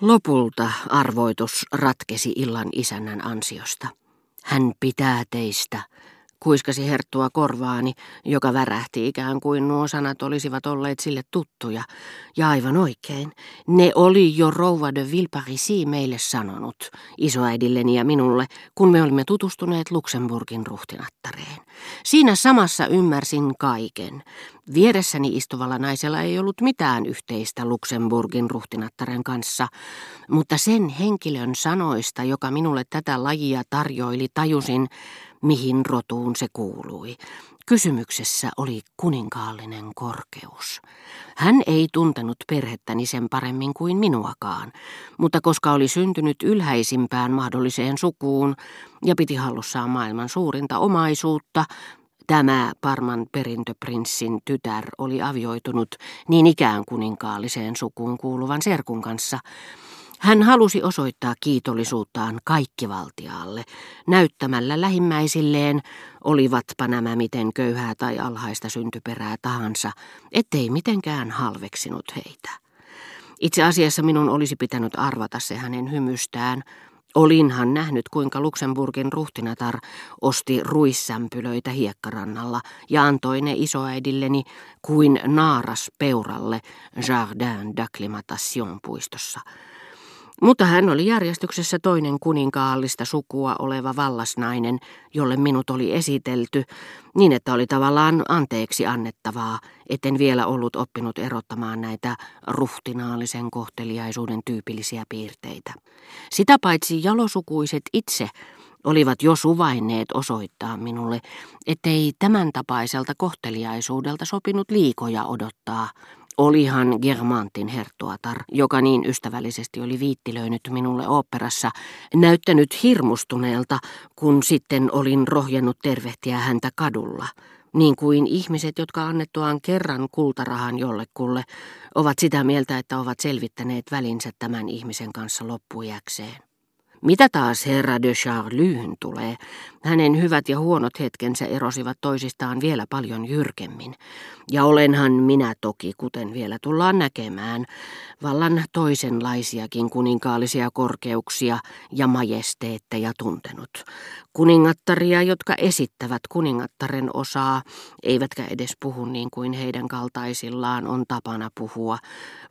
Lopulta arvoitus ratkesi illan isännän ansiosta. Hän pitää teistä, kuiskasi herttua korvaani, joka värähti ikään kuin nuo sanat olisivat olleet sille tuttuja. Ja aivan oikein, ne oli jo rouva de Villeparisi meille sanonut, isoäidilleni ja minulle, kun me olimme tutustuneet Luxemburgin ruhtinattareen. Siinä samassa ymmärsin kaiken. Vieressäni istuvalla naisella ei ollut mitään yhteistä Luxemburgin ruhtinattaren kanssa, mutta sen henkilön sanoista, joka minulle tätä lajia tarjoili, tajusin, mihin rotuun se kuului. Kysymyksessä oli kuninkaallinen korkeus. Hän ei tuntenut perhettäni sen paremmin kuin minuakaan, mutta koska oli syntynyt ylhäisimpään mahdolliseen sukuun ja piti hallussaan maailman suurinta omaisuutta, Tämä Parman perintöprinssin tytär oli avioitunut niin ikään kuninkaalliseen sukuun kuuluvan serkun kanssa, hän halusi osoittaa kiitollisuuttaan kaikkivaltiaalle, näyttämällä lähimmäisilleen, olivatpa nämä miten köyhää tai alhaista syntyperää tahansa, ettei mitenkään halveksinut heitä. Itse asiassa minun olisi pitänyt arvata se hänen hymystään. Olinhan nähnyt, kuinka Luxemburgin ruhtinatar osti ruissämpylöitä hiekkarannalla ja antoi ne isoäidilleni kuin naaras peuralle Jardin d'Acclimatation puistossa. Mutta hän oli järjestyksessä toinen kuninkaallista sukua oleva vallasnainen, jolle minut oli esitelty, niin että oli tavallaan anteeksi annettavaa, etten vielä ollut oppinut erottamaan näitä ruhtinaallisen kohteliaisuuden tyypillisiä piirteitä. Sitä paitsi jalosukuiset itse olivat jo suvainneet osoittaa minulle, ettei tämän tapaiselta kohteliaisuudelta sopinut liikoja odottaa, Olihan Germantin herttuatar, joka niin ystävällisesti oli viittilöinyt minulle oopperassa, näyttänyt hirmustuneelta, kun sitten olin rohjennut tervehtiä häntä kadulla, niin kuin ihmiset, jotka annettuaan kerran kultarahan jollekulle, ovat sitä mieltä, että ovat selvittäneet välinsä tämän ihmisen kanssa loppujäkseen. Mitä taas herra de Charlyyn tulee, hänen hyvät ja huonot hetkensä erosivat toisistaan vielä paljon jyrkemmin. Ja olenhan minä toki, kuten vielä tullaan näkemään, vallan toisenlaisiakin kuninkaallisia korkeuksia ja majesteetteja tuntenut. Kuningattaria, jotka esittävät kuningattaren osaa, eivätkä edes puhu niin kuin heidän kaltaisillaan on tapana puhua,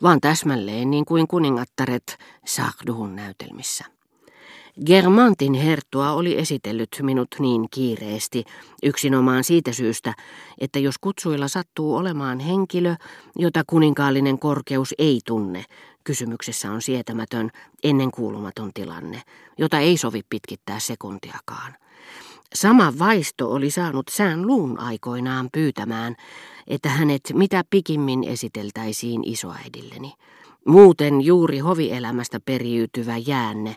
vaan täsmälleen niin kuin kuningattaret Sardun näytelmissä. Germantin herttua oli esitellyt minut niin kiireesti, yksinomaan siitä syystä, että jos kutsuilla sattuu olemaan henkilö, jota kuninkaallinen korkeus ei tunne, kysymyksessä on sietämätön, ennen kuulumaton tilanne, jota ei sovi pitkittää sekuntiakaan. Sama vaisto oli saanut sään luun aikoinaan pyytämään, että hänet mitä pikimmin esiteltäisiin isoäidilleni. Muuten juuri hovielämästä periytyvä jäänne,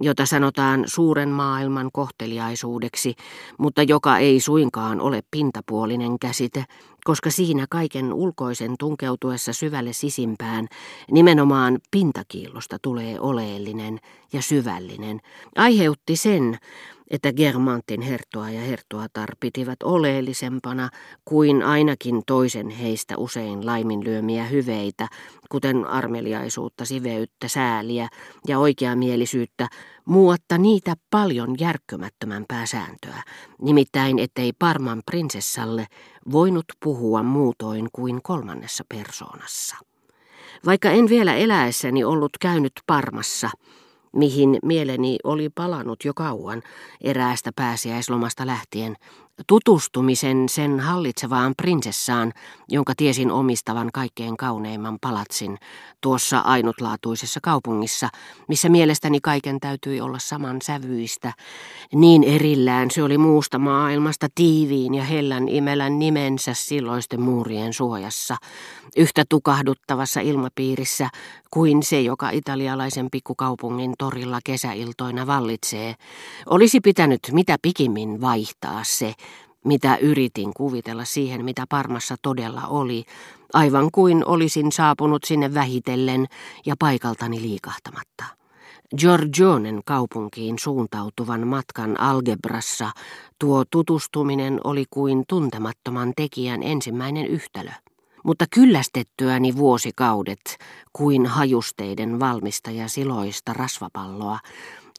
jota sanotaan suuren maailman kohteliaisuudeksi, mutta joka ei suinkaan ole pintapuolinen käsite, koska siinä kaiken ulkoisen tunkeutuessa syvälle sisimpään nimenomaan pintakiillosta tulee oleellinen ja syvällinen, aiheutti sen, että Germantin herttua ja herttuatar pitivät oleellisempana kuin ainakin toisen heistä usein laiminlyömiä hyveitä, kuten armeliaisuutta, siveyttä, sääliä ja oikeamielisyyttä, muuatta niitä paljon järkkymättömämpää sääntöä, nimittäin ettei Parman prinsessalle voinut puhua muutoin kuin kolmannessa persoonassa. Vaikka en vielä eläessäni ollut käynyt Parmassa, mihin mieleni oli palannut jo kauan eräästä pääsiäislomasta lähtien, tutustumisen sen hallitsevaan prinsessaan, jonka tiesin omistavan kaikkein kauneimman palatsin tuossa ainutlaatuisessa kaupungissa, missä mielestäni kaiken täytyi olla saman sävyistä. Niin erillään se oli muusta maailmasta tiiviin ja hellän imelän nimensä silloisten muurien suojassa, yhtä tukahduttavassa ilmapiirissä kuin se, joka italialaisen pikkukaupungin torilla kesäiltoina vallitsee. Olisi pitänyt mitä pikimmin vaihtaa se, mitä yritin kuvitella siihen, mitä Parmassa todella oli, aivan kuin olisin saapunut sinne vähitellen ja paikaltani liikahtamatta. Giorgionen kaupunkiin suuntautuvan matkan algebrassa tuo tutustuminen oli kuin tuntemattoman tekijän ensimmäinen yhtälö. Mutta kyllästettyäni vuosikaudet kuin hajusteiden valmistaja siloista rasvapalloa,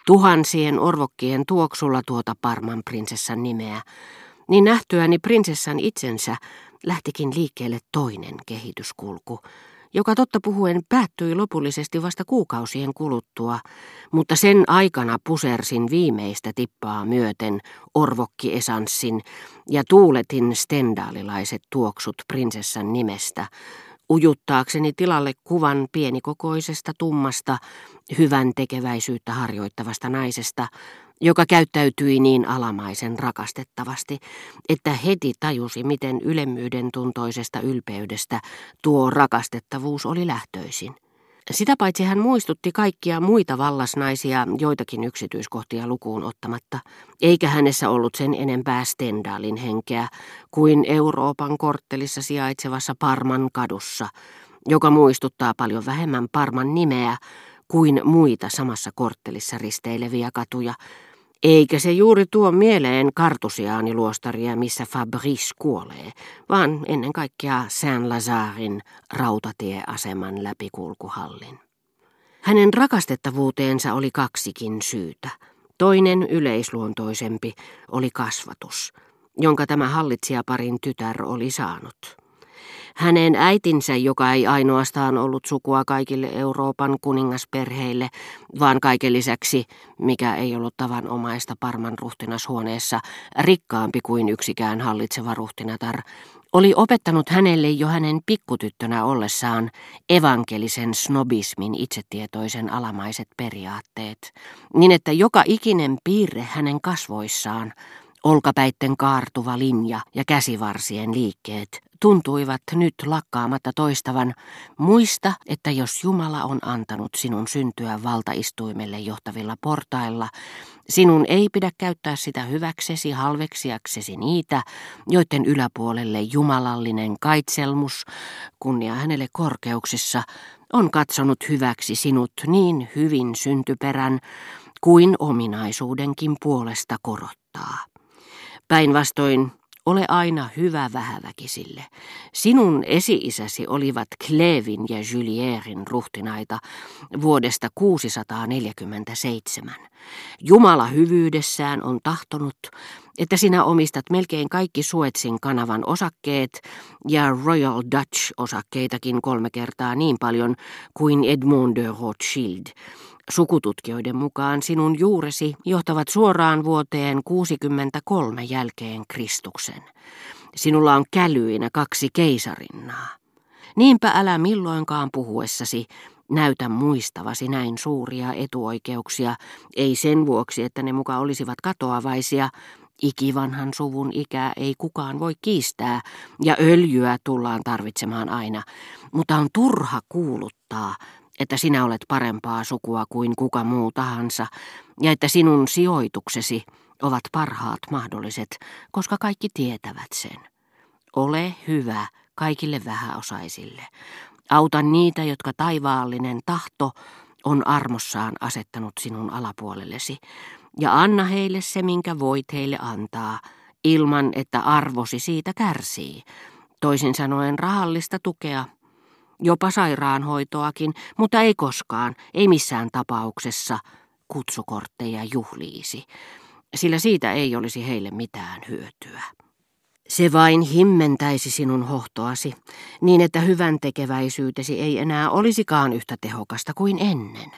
tuhansien orvokkien tuoksulla tuota Parman prinsessan nimeä, niin nähtyäni prinsessan itsensä lähtikin liikkeelle toinen kehityskulku, joka totta puhuen päättyi lopullisesti vasta kuukausien kuluttua, mutta sen aikana pusersin viimeistä tippaa myöten orvokkiesanssin ja tuuletin stendaalilaiset tuoksut prinsessan nimestä, ujuttaakseni tilalle kuvan pienikokoisesta tummasta, hyvän tekeväisyyttä harjoittavasta naisesta, joka käyttäytyi niin alamaisen rakastettavasti, että heti tajusi, miten ylemmyyden tuntoisesta ylpeydestä tuo rakastettavuus oli lähtöisin. Sitä paitsi hän muistutti kaikkia muita vallasnaisia joitakin yksityiskohtia lukuun ottamatta, eikä hänessä ollut sen enempää Stendalin henkeä kuin Euroopan korttelissa sijaitsevassa Parman kadussa, joka muistuttaa paljon vähemmän Parman nimeä kuin muita samassa korttelissa risteileviä katuja, eikä se juuri tuo mieleen kartusiaaniluostaria, missä Fabrice kuolee, vaan ennen kaikkea Saint-Lazarin rautatieaseman läpikulkuhallin. Hänen rakastettavuuteensa oli kaksikin syytä. Toinen yleisluontoisempi oli kasvatus, jonka tämä hallitsijaparin tytär oli saanut. Hänen äitinsä, joka ei ainoastaan ollut sukua kaikille Euroopan kuningasperheille, vaan kaiken lisäksi, mikä ei ollut tavanomaista Parman ruhtinashuoneessa, rikkaampi kuin yksikään hallitseva ruhtinatar, oli opettanut hänelle jo hänen pikkutyttönä ollessaan evankelisen snobismin itsetietoisen alamaiset periaatteet, niin että joka ikinen piirre hänen kasvoissaan Olkapäitten kaartuva linja ja käsivarsien liikkeet tuntuivat nyt lakkaamatta toistavan, muista, että jos Jumala on antanut sinun syntyä valtaistuimelle johtavilla portailla, sinun ei pidä käyttää sitä hyväksesi halveksiaksesi niitä, joiden yläpuolelle jumalallinen kaitselmus, kunnia hänelle korkeuksissa, on katsonut hyväksi sinut niin hyvin syntyperän kuin ominaisuudenkin puolesta korottaa. Päinvastoin ole aina hyvä vähäväkisille. Sinun esi-isäsi olivat Klevin ja Julierin ruhtinaita vuodesta 647. Jumala hyvyydessään on tahtonut, että sinä omistat melkein kaikki Suetsin kanavan osakkeet ja Royal Dutch-osakkeitakin kolme kertaa niin paljon kuin Edmond de Rothschild – Sukututkijoiden mukaan sinun juuresi johtavat suoraan vuoteen 63 jälkeen Kristuksen. Sinulla on kälyinä kaksi keisarinnaa. Niinpä älä milloinkaan puhuessasi näytä muistavasi näin suuria etuoikeuksia, ei sen vuoksi, että ne muka olisivat katoavaisia, Ikivanhan suvun ikää ei kukaan voi kiistää, ja öljyä tullaan tarvitsemaan aina, mutta on turha kuuluttaa, että sinä olet parempaa sukua kuin kuka muu tahansa, ja että sinun sijoituksesi ovat parhaat mahdolliset, koska kaikki tietävät sen. Ole hyvä kaikille vähäosaisille. Auta niitä, jotka taivaallinen tahto on armossaan asettanut sinun alapuolellesi, ja anna heille se, minkä voit heille antaa, ilman että arvosi siitä kärsii. Toisin sanoen rahallista tukea jopa sairaanhoitoakin, mutta ei koskaan, ei missään tapauksessa kutsukortteja juhliisi, sillä siitä ei olisi heille mitään hyötyä. Se vain himmentäisi sinun hohtoasi, niin että hyvän tekeväisyytesi ei enää olisikaan yhtä tehokasta kuin ennen.